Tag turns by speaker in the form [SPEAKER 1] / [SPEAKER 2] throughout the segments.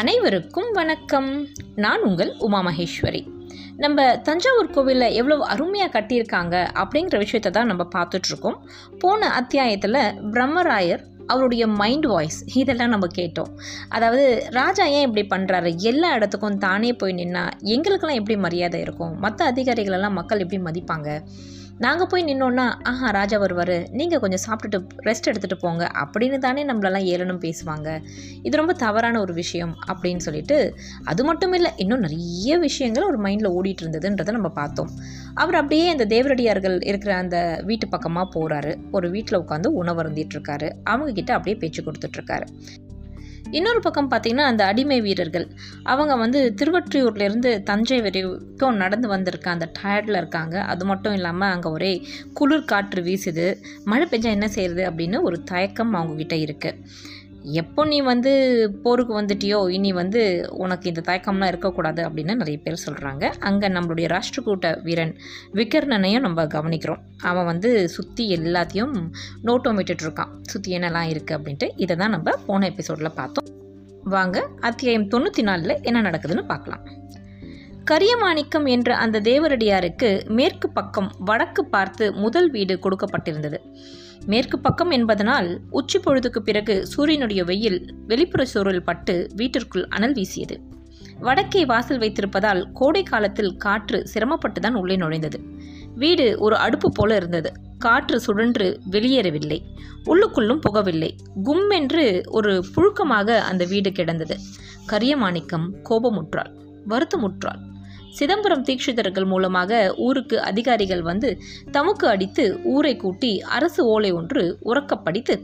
[SPEAKER 1] அனைவருக்கும் வணக்கம். நான் உங்கள் உமா மகேஸ்வரி. நம்ம தஞ்சாவூர் கோவிலில் எவ்வளோ அருமையாக கட்டியிருக்காங்க அப்படிங்கிற விஷயத்தை தான் நம்ம பார்த்துட்ருக்கோம். போன அத்தியாயத்தில் பிரம்மராயர் அவருடைய மைண்ட் வாய்ஸ் இதெல்லாம் நம்ம கேட்டோம். அதாவது ராஜா ஏன் இப்படி பண்ணுறாரு எல்லா இடத்துக்கும் தானே போய் நின்னா எங்களுக்கெல்லாம் எப்படி மரியாதை இருக்கும்? மற்ற அதிகாரிகளெல்லாம் மக்கள் எப்படி மதிப்பாங்க? நாங்கள் போய் நின்னோன்னா ஆஹா ராஜா வருவார். நீங்கள் கொஞ்சம் சாப்பிட்டுட்டு ரெஸ்ட் எடுத்துகிட்டு போங்க. அப்படின்னு தானே நம்மளெல்லாம் ஏளனம் பேசுவாங்க. இது ரொம்ப தவறான ஒரு விஷயம் அப்படின்னு சொல்லிட்டு அது மட்டும் இல்லை இன்னும் நிறைய விஷயங்கள் ஒரு மைண்டில் ஓடிட்டு இருந்ததுன்றதை நம்ம பார்த்தோம். அவர் அப்படியே அந்த தேவரடியார்கள் இருக்கிற அந்த வீட்டு பக்கமாக போகிறாரு ஒரு வீட்டில் உட்காந்து உணவு இருக்காரு. அவங்க கிட்ட அப்படியே பேச்சு கொடுத்துட்ருக்காரு இன்னொரு பக்கம் பார்த்தீங்கன்னா அந்த அடிமை வீரர்கள். அவங்க வந்து திருவற்றியூர்லேருந்து தஞ்சை வரைக்கும் நடந்து வந்திருக்க அந்த டயர்டில் இருக்காங்க. அது மட்டும் இல்லாமல் அங்கே ஒரே குளிர் காற்று வீசுது. மழை பெஞ்சால் என்ன செய்கிறது அப்படின்னு ஒரு தயக்கம் அவங்கக்கிட்ட இருக்குது எப்போ நீ வந்து போருக்கு வந்துட்டியோ இனி வந்து உனக்கு இந்த தயக்கம்லாம் இருக்கக்கூடாது அப்படின்னு நிறைய பேர் சொல்கிறாங்க அங்கே நம்மளுடைய ராஷ்டிரகூட்ட வீரன் விக்கர்ணனையும் நம்ம கவனிக்கிறோம். அவன் வந்து சுற்றி எல்லாத்தையும் நோட்டம் விட்டுட்டு இருக்கான். சுற்றி என்னெல்லாம் இருக்குது அப்படின்ட்டு இதை தான் நம்ம போன எபிசோடில் பார்த்தோம். வாங்க அத்தியாயம் தொண்ணூற்றி நாலில் என்ன நடக்குதுன்னு பார்க்கலாம். கரியமாணிக்கம் என்ற அந்த தேவரடியாருக்கு மேற்கு பக்கம் வடக்கு பார்த்து முதல் வீடு கொடுக்கப்பட்டிருந்தது. மேற்கு பக்கம் என்பதனால் உச்சி பொழுதுக்கு பிறகு சூரியனுடைய வெயில் வெளிப்புற சூழல் பட்டு வீட்டிற்குள் அனல் வீசியது. வடக்கே வாசல் வைத்திருப்பதால் கோடை காலத்தில் காற்று சிரமப்பட்டு தான் உள்ளே நுழைந்தது. வீடு ஒரு அடுப்பு போல இருந்தது. காற்று சுழன்று வெளியேறவில்லை. உள்ளுக்குள்ளும் புகவில்லை. கும்மென்று ஒரு புழுக்கமாக அந்த வீடு கிடந்தது. கரியமாணிக்கம் கோபமுற்றாள் வருத்தமுற்றாள். சிதம்பரம் தீட்சிதர்கள் மூலமாக ஊருக்கு அதிகாரிகள் வந்து தமக்கு அடித்து ஊரை கூட்டி அரசு ஓலை ஒன்று உறக்கப்படித்து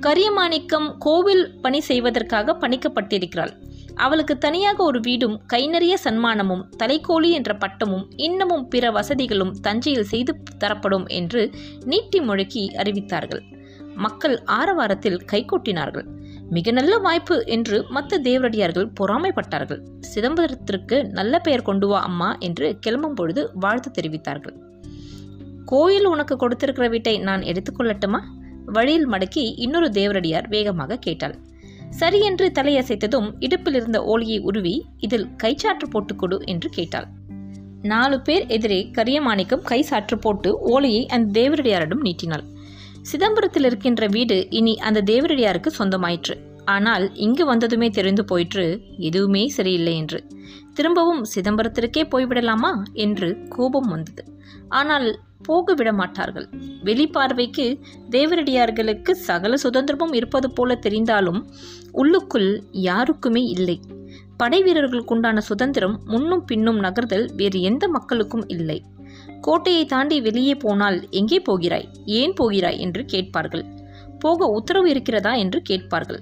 [SPEAKER 1] கரியமாணிக்கம் கோவில் பணி செய்வதற்காக பணிக்கப்பட்டிருக்கிறாள். அவளுக்கு தனியாக ஒரு வீடும் கை நிறைய சன்மானமும் தலைக்கோழி என்ற பட்டமும் இன்னமும் பிற வசதிகளும் தஞ்சையில் செய்து தரப்படும் என்று நீட்டி முழக்கி அறிவித்தார்கள். மக்கள் ஆரவாரத்தில் கைகொட்டினார்கள். மிக நல்ல வாய்ப்பு என்று மற்ற தேவரடியார்கள் பொறாமைப்பட்டார்கள். சிதம்பரத்திற்கு நல்ல பெயர் கொண்டு வா அம்மா என்று கிளம்பும் பொழுது வாழ்த்து தெரிவித்தார்கள். கோயில் உனக்கு கொடுத்திருக்கிற வீட்டை நான் எடுத்துக்கொள்ளட்டுமா வழியில் மடக்கி இன்னொரு தேவரடியார் வேகமாக கேட்டாள். சரி என்று தலையசைத்ததும் இடுப்பில் இருந்த ஓலியை உருவி இதில் கைச்சாற்று போட்டு கொடு என்று கேட்டாள். நாலு பேர் எதிரே கரியமாணிக்கம் கை சாற்று போட்டு ஓலையை அந்த தேவரடியாரிடம் நீட்டினாள். சிதம்பரத்தில் இருக்கின்ற வீடு இனி அந்த தேவரடியாருக்கு சொந்தமாயிற்று. ஆனால் இங்கு வந்ததுமே தெரிந்து போயிற்று எதுவுமே சரியில்லை என்று. திரும்பவும் சிதம்பரத்திற்கே போய்விடலாமா என்று கோபம் வந்தது. ஆனால் போக விட மாட்டார்கள். வெளிப்பார்வைக்கு தேவரடியார்களுக்கு சகல சுதந்திரமும் இருப்பது போல தெரிந்தாலும் உள்ளுக்குள் யாருக்குமே இல்லை. படை வீரர்களுக்குண்டான சுதந்திரம் முன்னும் பின்னும் நகர்தல் வேறு எந்த மக்களுக்கும் இல்லை. கோட்டையை தாண்டி வெளியே போனால் எங்கே போகிறாய்? ஏன் போகிறாய்? என்று கேட்பார்கள். போக உத்தரவு இருக்கிறதா? என்று கேட்பார்கள்.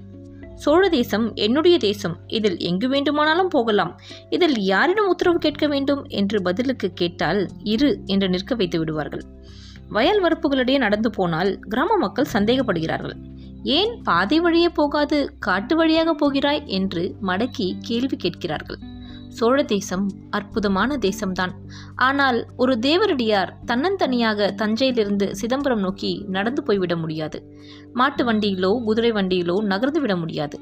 [SPEAKER 1] சோழ தேசம் என்னுடைய தேசம். இதில் எங்கு வேண்டுமானாலும் போகலாம். இதில் யாரிடம் உத்தரவு கேட்க வேண்டும்? என்று பதிலுக்கு கேட்டால் இரு என்று நிற்க வைத்து விடுவார்கள். வயல் வரப்புகளிடையே நடந்து போனால் கிராம மக்கள் சந்தேகப்படுகிறார்கள். ஏன் பாதை வழியே போகாது? காட்டு வழியாக போகிறாய்? என்று மடக்கி கேள்வி கேட்கிறார்கள். சோழ தேசம் அற்புதமான தேசம்தான். ஆனால் ஒரு தேவரடியார் தன்னந்தனியாக தஞ்சையிலிருந்து சிதம்பரம் நோக்கி நடந்து போய்விட முடியாது. மாட்டு வண்டியிலோ குதிரை வண்டியிலோ நகர்ந்து விட முடியாது.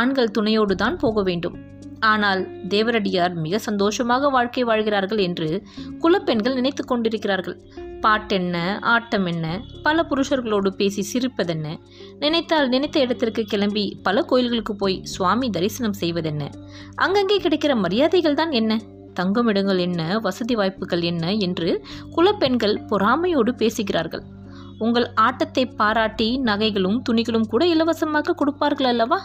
[SPEAKER 1] ஆண்கள் துணையோடு தான் போக வேண்டும். ஆனால் தேவரடியார் மிக சந்தோஷமாக வாழ்க்கை வாழ்கிறார்கள் என்று குலப்பெண்கள் நினைத்து கொண்டிருக்கிறார்கள். பாட்டென்ன ஆட்டம் என்ன பல புருஷர்களோடு பேசி சிரிப்பதென்ன நினைத்தால் நினைத்த இடத்திற்கு கிளம்பி பல கோயில்களுக்கு போய் சுவாமி தரிசனம் செய்வதென்ன அங்கங்கே கிடைக்கிற மரியாதைகள் தான் என்ன தங்குமிடங்கள் என்ன வசதி வாய்ப்புகள் என்ன என்று குலப்பெண்கள் பொறாமையோடு பேசுகிறார்கள். உங்கள் ஆட்டத்தை பாராட்டி நகைகளும் துணிகளும் கூட இலவசமாக கொடுப்பார்கள் அல்லவா?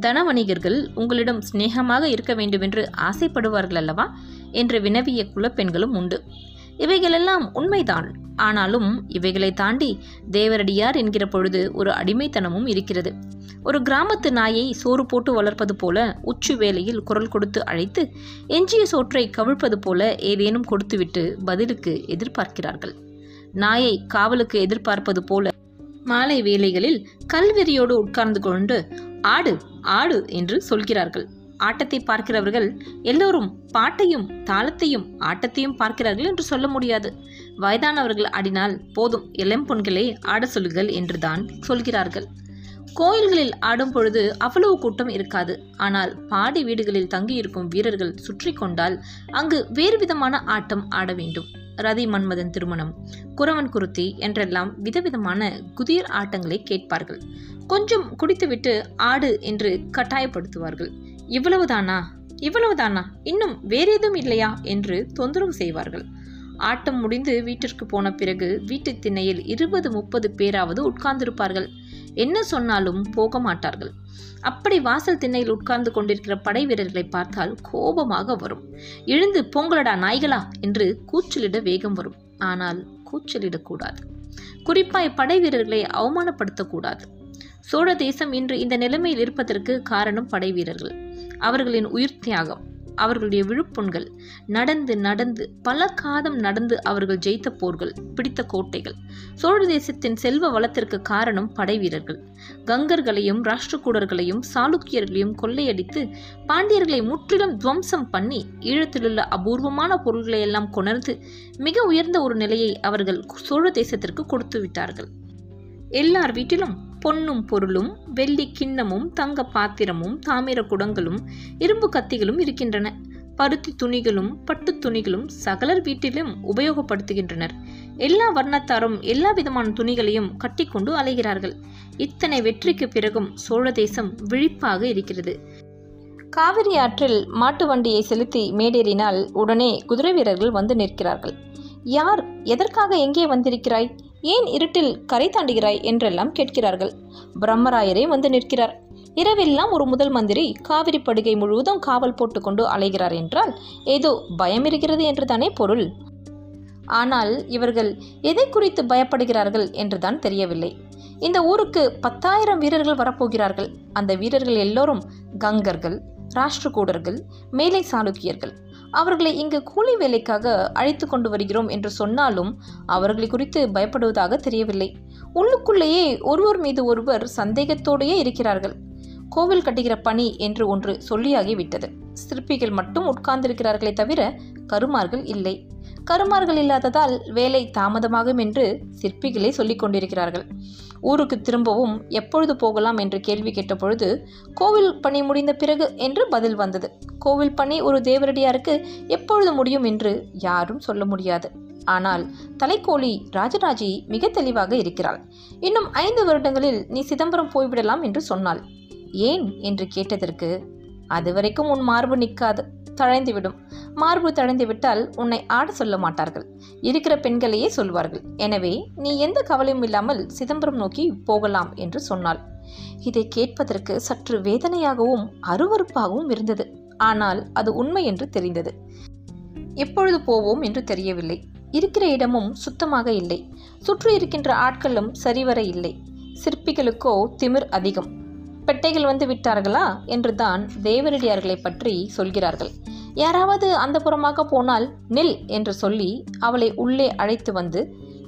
[SPEAKER 1] தன வணிகர்கள் உங்களிடம் சிநேகமாக இருக்க வேண்டுமென்று ஆசைப்படுவார்கள் அல்லவா? என்று வினவிய குலப்பெண்களும் உண்டு. இவைகளெல்லாம் உண்மைதான். ஆனாலும் இவைகளை தாண்டி தேவரடியார் என்கிற பொழுது ஒரு அடிமைத்தனமும் இருக்கிறது. ஒரு கிராமத்து நாயை சோறு போட்டு வளர்ப்பது போல உச்சு வேளையில் குரல் கொடுத்து அழைத்து எஞ்சிய சோற்றை கவிழ்ப்பது போல ஏதேனும் கொடுத்துவிட்டு பதிலுக்கு எதிர்பார்க்கிறார்கள். நாயை காவலுக்கு எதிர்பார்ப்பது போல மாலை வேலைகளில் கல்வெறியோடு உட்கார்ந்து கொண்டு ஆடு ஆடு என்று சொல்கிறார்கள். ஆட்டத்தை பார்க்கிறவர்கள் எல்லோரும் பாட்டையும் தாளத்தையும் ஆட்டத்தையும் பார்க்கிறார்கள் என்று சொல்ல முடியாது. வயதானவர்கள் ஆடினால் போதும் இளம் பொண்களே ஆட சொல்லுங்கள் என்றுதான் சொல்கிறார்கள். கோயில்களில் ஆடும் பொழுது அவ்வளவு கூட்டம் இருக்காது. ஆனால் பாடி வீடுகளில் தங்கியிருக்கும் வீரர்கள் சுற்றி கொண்டால் அங்கு வேறு விதமான ஆட்டம் ஆட வேண்டும். ரதி மன்மதன் திருமணம். குறவன் குருத்தி என்றெல்லாம் விதவிதமான குதிர் ஆட்டங்களை கேட்பார்கள். கொஞ்சம் குடித்துவிட்டு ஆடு என்று கட்டாயப்படுத்துவார்கள். இவ்வளவுதானா? இவ்வளவுதானா? இன்னும் வேறேதும் இல்லையா? என்று தொந்தரவு செய்வார்கள். ஆட்டம் முடிந்து வீட்டிற்கு போன பிறகு வீட்டு திண்ணையில் இருபது முப்பது பேராவது உட்கார்ந்திருப்பார்கள். என்ன சொன்னாலும் போக மாட்டார்கள். அப்படி வாசல் திண்ணையில் உட்கார்ந்து கொண்டிருக்கிற படை வீரர்களை பார்த்தால் கோபமாக வரும். எழுந்து பொங்கலடா நாய்களா என்று கூச்சலிட வேகம் வரும். ஆனால் கூச்சலிடக்கூடாது. குறிப்பாய் படை வீரர்களை அவமானப்படுத்தக்கூடாது. சோழ தேசம் இன்று இந்த நிலைமையில் இருப்பதற்கு காரணம் படை வீரர்கள். அவர்களின் உயிர் தியாகம் அவர்களுடைய விழுப்புண்கள் நடந்து நடந்து பல காதம் நடந்து அவர்கள் ஜெயித்த போர்கள் பிடித்த கோட்டைகள். சோழ தேசத்தின் செல்வ வளத்திற்கு காரணம் படை வீரர்கள். கங்கர்களையும் ராஷ்டிரகூடர்களையும் சாளுக்கியர்களையும் கொள்ளையடித்து பாண்டியர்களை முற்றிலும் துவம்சம் பண்ணி ஈழத்திலுள்ள அபூர்வமான பொருள்களை எல்லாம் கொணர்ந்து மிக உயர்ந்த ஒரு நிலையை அவர்கள் சோழ தேசத்திற்கு கொடுத்து விட்டார்கள் எல்லார் வீட்டிலும் பொன்னும் பொருளும் வெள்ளி கிண்ணமும் தங்க பாத்திரமும் தாமிர குடங்களும் இரும்பு கத்திகளும் இருக்கின்றன. பருத்தி துணிகளும் பட்டுத் துணிகளும் சகலர் வீட்டிலும் உபயோகப்படுத்துகின்றனர். எல்லா வர்ணத்தாரும் எல்லா விதமான துணிகளையும் கட்டிக்கொண்டு அலைகிறார்கள். இத்தனை வெற்றிக்கு பிறகும் சோழ தேசம் விழிப்பாக இருக்கிறது. காவிரி ஆற்றில் மாட்டு வண்டியை செலுத்தி மேடேறினால் உடனே குதிரை வீரர்கள் வந்து நிற்கிறார்கள். யார்? எதற்காக எங்கே வந்திருக்கிறாய்? ஏன் இருட்டில் கரை தாண்டுகிறாய் என்றெல்லாம் கேட்கிறார்கள். பிரம்மராயரே வந்து நிற்கிறார். இரவெல்லாம் ஒரு முதல் மந்திரி காவிரி படுகை முழுவதும் காவல் போட்டுக்கொண்டு அலைகிறார் என்றால் ஏதோ பயம் இருக்கிறது என்றுதானே பொருள். ஆனால் இவர்கள் எதை குறித்து பயப்படுகிறார்கள் என்றுதான் தெரியவில்லை. இந்த ஊருக்கு பத்தாயிரம் வீரர்கள் வரப்போகிறார்கள். அந்த வீரர்கள் எல்லோரும் கங்கர்கள் ராஷ்டிரகூடர்கள் மேலை சாளுக்கியர்கள் அவர்களை இங்கு கூலி வேலைக்காக அழைத்து கொண்டு வருகிறோம் என்று சொன்னாலும் அவர்களை குறித்து பயப்படுவதாக தெரியவில்லை. உள்ளுக்குள்ளேயே ஒருவர் மீது ஒருவர் சந்தேகத்தோடையே இருக்கிறார்கள். கோவில் கட்டுகிற பணி என்று ஒன்று சொல்லியாகிவிட்டது. சிற்பிகள் மட்டும் உட்கார்ந்திருக்கிறார்களே தவிர கருமார்கள் இல்லை. கருமார்கள் இல்லாததால் வேலை தாமதமாகும் என்று சிற்பிகளே சொல்லிக் கொண்டிருக்கிறார்கள். ஊருக்கு திரும்பவும் எப்பொழுது போகலாம் என்று கேள்வி கேட்டபொழுது கோவில் பணி முடிந்த பிறகு என்று பதில் வந்தது. கோவில் பணி ஒரு தேவரடியாருக்கு எப்பொழுது முடியும் என்று யாரும் சொல்ல முடியாது. ஆனால் தலைக்கோழி ராஜராஜி மிக தெளிவாக இருக்கிறாள். இன்னும் ஐந்து வருடங்களில் நீ சிதம்பரம் போய்விடலாம் என்று சொன்னாள். ஏன்? என்று கேட்டதற்கு அதுவரைக்கும் உன் மார்பு நிற்காது. தழைந்துவிடும். மார்பு தழைந்துவிட்டால் உன்னை ஆட சொல்ல மாட்டார்கள். இருக்கிற பெண்களையே சொல்வார்கள். எனவே நீ எந்த கவலையும் இல்லாமல் சிதம்பரம் நோக்கி போகலாம் என்று சொன்னாள். இதை கேட்பதற்கு சற்று வேதனையாகவும் அருவருப்பாகவும் இருந்தது. ஆனால் அது உண்மை என்று தெரிந்தது. எப்பொழுது போவோம் என்று தெரியவில்லை. இருக்கிற இடமும் சுத்தமாக இல்லை. சுற்றி இருக்கின்ற ஆட்களும் சரிவர இல்லை. சிற்பிகளுக்கோ திமிர் அதிகம். பெட்டைகள் வந்து விட்டார்களா? என்று தான் தேவரடியார்களை பற்றி சொல்கிறார்கள். யாராவது அந்த புறமாக போனால் நில் என்று சொல்லி அவளை உள்ளே அழைத்து வந்து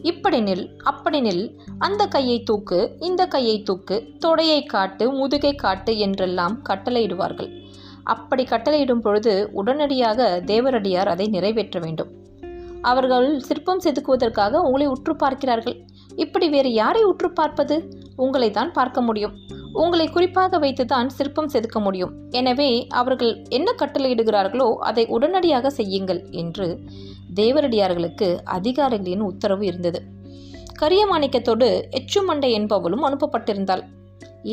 [SPEAKER 1] இப்படி நில் அப்படி நில். அந்த கையை தூக்கு இந்த கையை தூக்கு. தொடையை காட்டு முதுகை காட்டு என்றெல்லாம் கட்டளையிடுவார்கள். அப்படி கட்டளையிடும் பொழுது உடனடியாக தேவரடியார் அதை நிறைவேற்ற வேண்டும். அவர்கள் சிற்பம் செதுக்குவதற்காக உங்களை உற்று பார்க்கிறார்கள். இப்படி வேறு யாரை உற்று பார்ப்பது? உங்களை தான் பார்க்க முடியும். உங்களை குறிப்பாக வைத்துதான் சிற்பம் செதுக்க முடியும். எனவே அவர்கள் என்ன கட்டளையிடுகிறார்களோ அதை உடனடியாக செய்யுங்கள் என்று தேவரடியார்களுக்கு அதிகாரிகளின் உத்தரவு இருந்தது. கரியமாணிக்கத்தோடு எச்சுமண்டை என்பவளும் அனுப்பப்பட்டிருந்தாள்.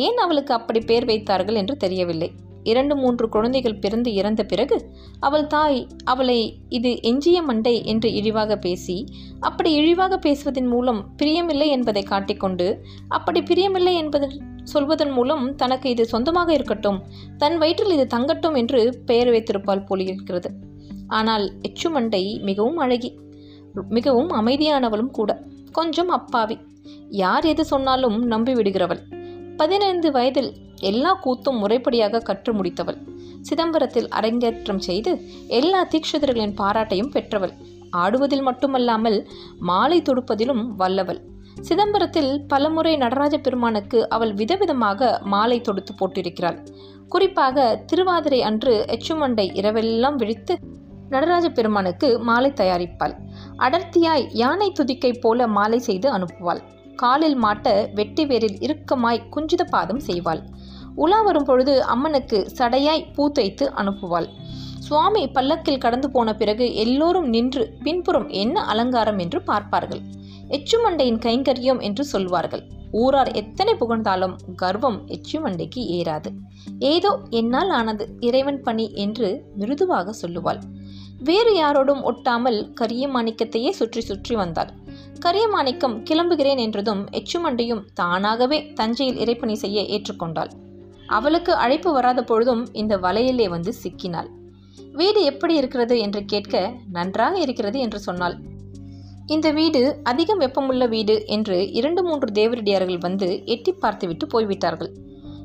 [SPEAKER 1] ஏன் அவளுக்கு அப்படி பெயர் வைத்தார்கள் என்று தெரியவில்லை. இரண்டு மூன்று குழந்தைகள் பிறந்து இறந்த பிறகு அவள் தாய் அவளை இது எஞ்சிய மண்டை என்று இழிவாக பேசி அப்படி இழிவாக பேசுவதன் மூலம் பிரியமில்லை என்பதை காட்டிக்கொண்டு அப்படி பிரியமில்லை என்பது சொல்வதன் மூலம் தனக்கு இது சொந்தமாக இருக்கட்டும். தன் வயிற்றில் இது தங்கட்டும் என்று பெயர் வைத்திருப்பால் போலிருக்கிறது. ஆனால் எச்சுமண்டை மிகவும் அழகி மிகவும் அமைதியானவளும் கூட. கொஞ்சம் அப்பாவி. யார் எது சொன்னாலும் நம்பி விடுகிறவள். பதினைந்து வயதில் எல்லா கூத்தும் முறைப்படியாக கற்று முடித்தவள். சிதம்பரத்தில் அரங்கேற்றம் செய்து எல்லா தீட்சிதர்களின் பாராட்டையும் பெற்றவள். ஆடுவதில் மட்டுமல்லாமல் மாலை தொடுப்பதிலும் வல்லவள். சிதம்பரத்தில் பலமுறை நடராஜ பெருமானுக்கு அவள் விதவிதமாக மாலை தொடுத்து போட்டிருக்கிறாள். குறிப்பாக திருவாதிரை அன்று எச்சுமண்டை இரவெல்லாம் விழித்து நடராஜ பெருமானுக்கு மாலை தயாரிப்பாள். அடர்த்தியாய் யானை துதிக்கை போல மாலை செய்து அனுப்புவாள். காலில் மாட்ட வெட்டி வேரில் இறுக்கமாய் குஞ்சித பாதம் செய்வாள். உலா வரும் பொழுது அம்மனுக்கு சடையாய் பூ தைத்து அனுப்புவாள். சுவாமி பல்லக்கில் கடந்து போன பிறகு எல்லோரும் நின்று பின்புறம் என்ன அலங்காரம் என்று பார்ப்பார்கள். எச்சுமண்டையின் கைங்கரியம் என்று சொல்வார்கள். ஊரார் எத்தனை புகழ்ந்தாலும் கர்வம் எச்சுமண்டைக்கு ஏறாது. ஏதோ என்னால் ஆனது இறைவன் பணி என்று மிருதுவாக சொல்லுவாள். வேறு யாரோடும் ஒட்டாமல் கரிய மாணிக்கத்தையே சுற்றி சுற்றி வந்தாள். கரிய மாணிக்கம் கிளம்புகிறேன் என்றதும் எச்சுமண்டையும் தானாகவே தஞ்சையில் இறைப்பணி செய்ய ஏற்றுக்கொண்டாள். அவளுக்கு அழைப்பு வராத பொழுதும் இந்த வலையிலே வந்து சிக்கினாள். வீடு எப்படி இருக்கிறது? என்று கேட்க நன்றாக இருக்கிறது என்று சொன்னாள். இந்த வீடு அதிகம் வெப்பமுள்ள வீடு என்று இரண்டு மூன்று தேவரடியார்கள் வந்து எட்டி பார்த்துவிட்டு போய்விட்டார்கள்.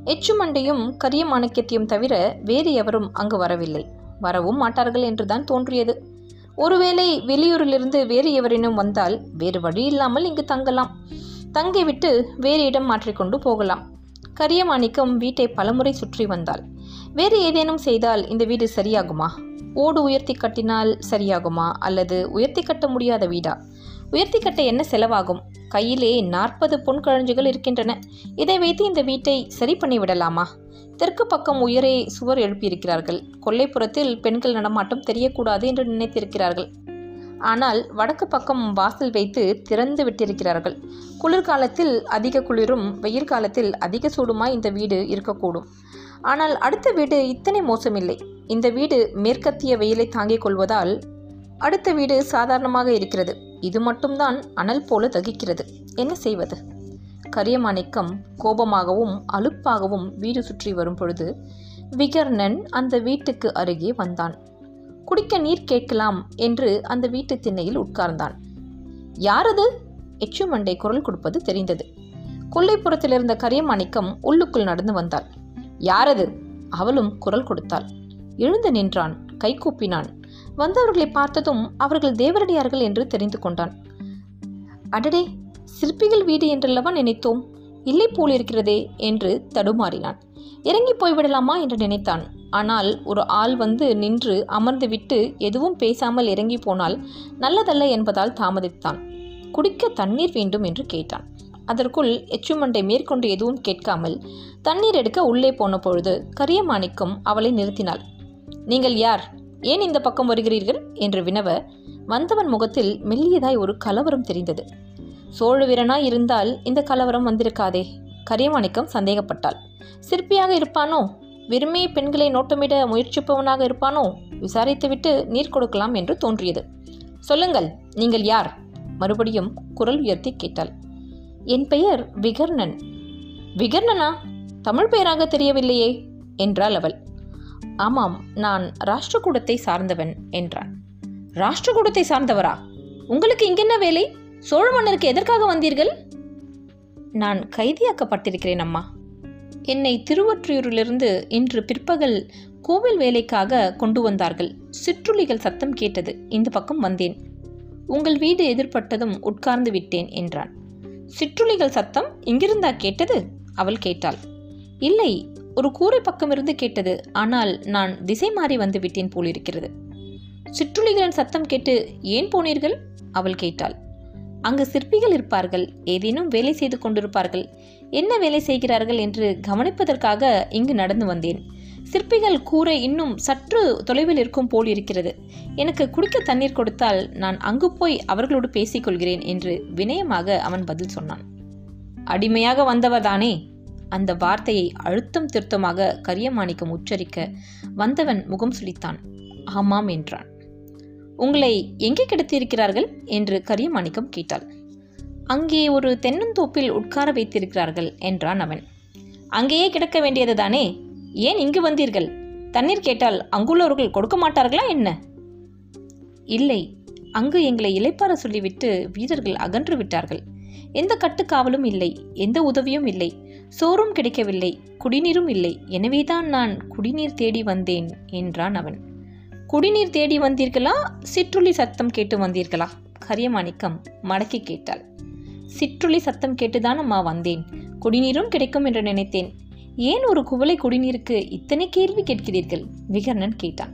[SPEAKER 1] எச்சுமண்டையும் கரிய மாணிக்கத்தையும் தவிர வேறு எவரும் அங்கு வரவில்லை. வரவும் மாட்டார்கள் என்றுதான் தோன்றியது. ஒருவேளை வெளியூரிலிருந்து வேறு எவரேனும் வந்தால் வேறு வழி இல்லாமல் இங்கு தங்கலாம். தங்கிவிட்டு வேறு இடம் மாற்றிக்கொண்டு போகலாம். கரியமாணிக்கம் வீட்டை பலமுறை சுற்றி வந்தாள். வேறு ஏதேனும் செய்தால் இந்த வீடு சரியாகுமா? ஓடு உயர்த்தி கட்டினால் சரியாகுமா? அல்லது உயர்த்தி கட்ட முடியாத வீடா? உயர்த்தி கட்ட என்ன செலவாகும்? கையிலே நாற்பது பொன் கழஞ்சுகள் இருக்கின்றன. இதை வைத்து இந்த வீட்டை சரி பண்ணி விடலாமா? தெற்கு பக்கம் உயரே சுவர் எழுப்பியிருக்கிறார்கள். கொல்லைப்புறத்தில் பெண்கள் நடமாட்டம் தெரியக்கூடாது என்று நினைத்திருக்கிறார்கள். ஆனால் வடக்கு பக்கம் வாசல் வைத்து திறந்து விட்டிருக்கிறார்கள். குளிர்காலத்தில் அதிக குளிரும் வெயில் காலத்தில் அதிக சூடுமாய் இந்த வீடு இருக்கக்கூடும். ஆனால் அடுத்த வீடு இத்தனை மோசமில்லை. இந்த வீடு மேற்கத்திய வெயிலை தாங்கிக் கொள்வதால் அடுத்த வீடு சாதாரணமாக இருக்கிறது. இது மட்டும்தான் அனல் போல தகிக்கிறது. என்ன செய்வது? கரியமாணிக்கம் கோபமாகவும் அலுப்பாகவும் வீடு சுற்றி வரும் பொழுது விகர்ணன் அந்த வீட்டுக்கு அருகே வந்தான். குடிக்க நீர் கேட்கலாம் என்று அந்த வீட்டு திண்ணையில் உட்கார்ந்தான். யாரது? எச்சுமண்டை குரல் கொடுப்பது தெரிந்தது. கொல்லைப்புறத்தில் இருந்த கரியமாணிக்கம் உள்ளுக்குள் நடந்து வந்தாள். யாரது? அவளும் குரல் கொடுத்தாள். எழுந்து நின்றான். கை கூப்பினான். வந்தவர்களை பார்த்ததும் அவர்கள் தேவரடியார்கள் என்று தெரிந்து கொண்டான். அடடே! சிற்பிகள் வீடு என்றல்லவா நினைத்தோம்? இல்லை போலிருக்கிறதே என்று தடுமாறினான். இறங்கி போய்விடலாமா என்று நினைத்தான். ஆனால் ஒரு ஆள் வந்து நின்று அமர்ந்துவிட்டு எதுவும் பேசாமல் இறங்கி போனால் நல்லதல்ல என்பதால் தாமதித்தான். குடிக்க தண்ணீர் வேண்டும் என்று கேட்டான். அதற்குள் எச்சுமண்டை மேற்கொண்டு எதுவும் கேட்காமல் தண்ணீர் எடுக்க உள்ளே போன பொழுது கரியமாணிக்கம் அவளை நிறுத்தினாள். நீங்கள் யார்? ஏன் இந்த பக்கம் வருகிறீர்கள்? என்று வினவ வந்தவன் முகத்தில் மெல்லியதாய் ஒரு கலவரம் தெரிந்தது. சோழ வீரனாய் இருந்தால் இந்த கலவரம் வந்திருக்காதே. கரியமாணிக்கம் சந்தேகப்பட்டாள். சிற்பியாக இருப்பானோ? வெறுமே பெண்களை நோட்டமிட முயற்சிப்பவனாக இருப்பானோ? விசாரித்துவிட்டு நீர் கொடுக்கலாம் என்று தோன்றியது. சொல்லுங்கள் நீங்கள் யார்? மறுபடியும் குரல் உயர்த்தி கேட்டாள். என் பெயர் விகர்ணன். விகர்ணனா? தமிழ் பெயராக தெரியவில்லையே என்றாள் அவள். ஆமாம் நான் ராஷ்டிரகூடத்தை சார்ந்தவன் என்றான். ராஷ்டிரகூடத்தை சார்ந்தவரா? உங்களுக்கு இங்கென்ன வேலை? சோழ மன்னருக்கு எதற்காக வந்தீர்கள்? நான் கைதியாக்கப்பட்டிருக்கிறேன் அம்மா. என்னை திருவொற்றியூரிலிருந்து இன்று பிற்பகல் கோவில் வேலைக்காக கொண்டு வந்தார்கள். சிற்றுளிகள் சத்தம் கேட்டது. இந்த பக்கம் வந்தேன். உங்கள் வீடு எதிர்பட்டதும் உட்கார்ந்து விட்டேன் என்றான். சிற்றுளிகள் சத்தம் இங்கிருந்தா கேட்டது? அவள் கேட்டாள். இல்லை ஒரு கூரை பக்கமிருந்து கேட்டது ஆனால் நான் திசை மாறி வந்து விட்டேன் போலிருக்கிறது. சிற்றுளிகளின் சத்தம் கேட்டு ஏன் போனீர்கள்? அவள் கேட்டாள். அங்கு சிற்பிகள் இருப்பார்கள் ஏதேனும் வேலை செய்து கொண்டிருப்பார்கள். என்ன வேலை செய்கிறார்கள் என்று கவனிப்பதற்காக இங்கு நடந்து வந்தேன். சிற்பிகள் கூரை இன்னும் சற்று தொலைவில் இருக்கும் போல் இருக்கிறது. எனக்கு குடிக்க தண்ணீர் கொடுத்தால் நான் அங்கு போய் அவர்களோடு பேசிக்கொள்கிறேன் என்று வினயமாக அவன் பதில் சொன்னான். அடிமையாக வந்தவர்தானே அந்த வார்த்தையை அழுத்தம் திருத்தமாக கரியமாணிக்கம் உச்சரிக்க வந்தவன் முகம் சுழித்தான். ஆமாம் என்றான். உங்களை எங்கே கிடத்தியிருக்கிறார்கள்? என்று கரியமாணிக்கம் கேட்டாள். அங்கே ஒரு தென்னந்தோப்பில் உட்கார வைத்திருக்கிறார்கள் என்றான் அவன். அங்கேயே கிடக்க வேண்டியதுதானே ஏன் இங்கு வந்தீர்கள்? தண்ணீர் கேட்டால் அங்குள்ளவர்கள் கொடுக்க மாட்டார்களா என்ன? இல்லை அங்கு எங்களை இளைப்பார சொல்லிவிட்டு வீரர்கள் அகன்று விட்டார்கள். எந்த கட்டுக்காவலும் இல்லை எந்த உதவியும் இல்லை. சோறும் கிடைக்கவில்லை குடிநீரும் இல்லை. எனவேதான் நான் குடிநீர் தேடி வந்தேன் என்றான் அவன். குடிநீர் தேடி வந்தீர்களா? சிற்றுளி சத்தம் கேட்டு வந்தீர்களா? கரியமாணிக்கம் மடக்கி கேட்டாள். சிற்றுளி சத்தம் கேட்டுதான் அம்மா வந்தேன். குடிநீரும் கிடைக்கும் என்று நினைத்தேன். ஏன் ஒரு குவளை குடிநீருக்கு இத்தனை கேள்வி கேட்கிறீர்கள்? விகர்ணன் கேட்டான்.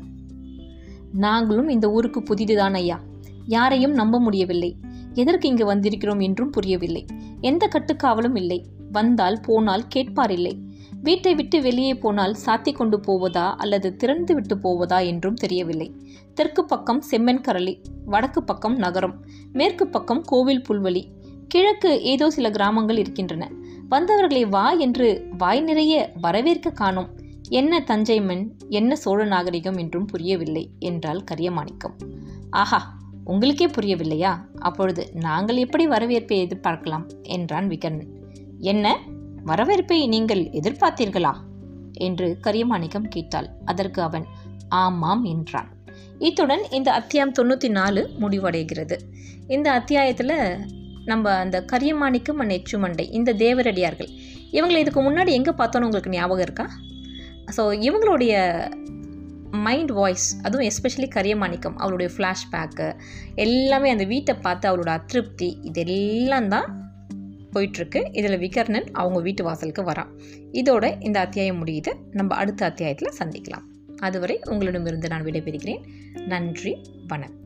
[SPEAKER 1] நாங்களும் இந்த ஊருக்கு புதிதுதான் ஐயா. யாரையும் நம்ப முடியவில்லை. எதற்கு இங்கு வந்திருக்கிறோம் என்றும் புரியவில்லை. எந்த கட்டுக்காவலும் இல்லை. வந்தால் போனால் கேட்பார் இல்லை வீட்டை விட்டு வெளியே போனால் சாத்தி கொண்டு போவதா அல்லது திறந்து விட்டு போவதா என்றும் தெரியவில்லை. தெற்கு பக்கம் செம்மன் கரளி வடக்கு பக்கம் நகரம் மேற்கு பக்கம் கோவில் புல்வெளி கிழக்கு ஏதோ சில கிராமங்கள் இருக்கின்றன. வந்தவர்களை வா என்று வாய் நிறைய வரவேற்க காணோம். என்ன தஞ்சை மண் என்ன சோழ நாகரிகம் என்றும் புரியவில்லை என்றால் கரியமாணிக்கம். ஆஹா உங்களுக்கே புரியவில்லையா? அப்பொழுது நாங்கள் எப்படி வரவேற்பை எதிர்பார்க்கலாம்? என்றான் விகர்ணன். என்ன? வரவேற்பை நீங்கள் எதிர்பார்த்தீர்களா? என்று கரியமாணிக்கம் கேட்டாள். அதற்கு அவன் ஆமாம் என்றான். இத்துடன் இந்த அத்தியாயம் தொண்ணூற்றி நாலு முடிவடைகிறது. இந்த அத்தியாயத்தில் நம்ம அந்த கரியமாணிக்கம் அண்ட் எச்சுமண்டை இந்த தேவரடியார்கள். இவங்களை இதுக்கு முன்னாடி எங்கே பார்த்தோன்னு உங்களுக்கு ஞாபகம் இருக்கா? ஸோ இவங்களுடைய மைண்ட் வாய்ஸ் அதுவும் எஸ்பெஷலி கரியமாணிக்கம் அவளுடைய ஃப்ளாஷ்பேக்கு எல்லாமே அந்த வீட்டை பார்த்து அவளோட அதிருப்தி இதெல்லாம் தான் போயிட்டுருக்கு. இதில் விகர்ணன் அவங்க வீட்டு வாசலுக்கு வரான். இதோட இந்த அத்தியாயம் முடியுது. நம்ம அடுத்த அத்தியாயத்தில் சந்திக்கலாம். அதுவரை உங்களிடமிருந்து நான் விடைபெறுகிறேன். நன்றி வணக்கம்.